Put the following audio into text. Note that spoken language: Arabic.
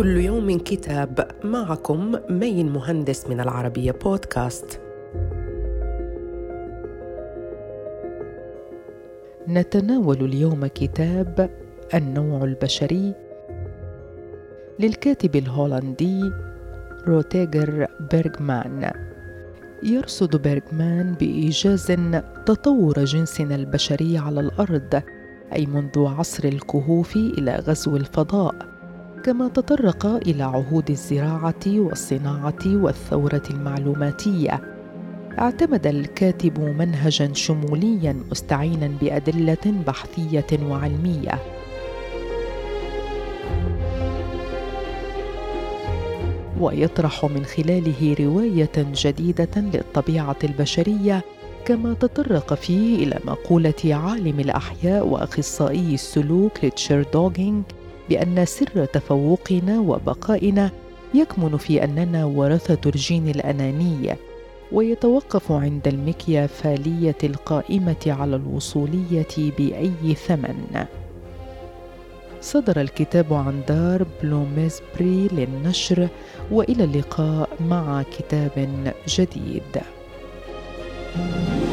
كل يوم كتاب معكم مين مهندس من العربية بودكاست. نتناول اليوم كتاب النوع البشري للكاتب الهولندي روتيجر بيرغمان. يرصد بيرغمان بإيجاز تطور جنسنا البشري على الأرض أي منذ عصر الكهوف إلى غزو الفضاء. كما تطرق إلى عهود الزراعة والصناعة والثورة المعلوماتية. اعتمد الكاتب منهجا شموليا مستعينا بأدلة بحثية وعلمية. ويطرح من خلاله رواية جديدة للطبيعة البشرية كما تطرق فيه إلى مقولة عالم الأحياء وأخصائي السلوك ريتشارد دوكينز بأن سر تفوقنا وبقائنا يكمن في أننا ورثة الجين الأناني ويتوقف عند المكيافالية القائمة على الوصولية بأي ثمن. صدر الكتاب عن دار بلومزبري للنشر وإلى اللقاء مع كتاب جديد. thank you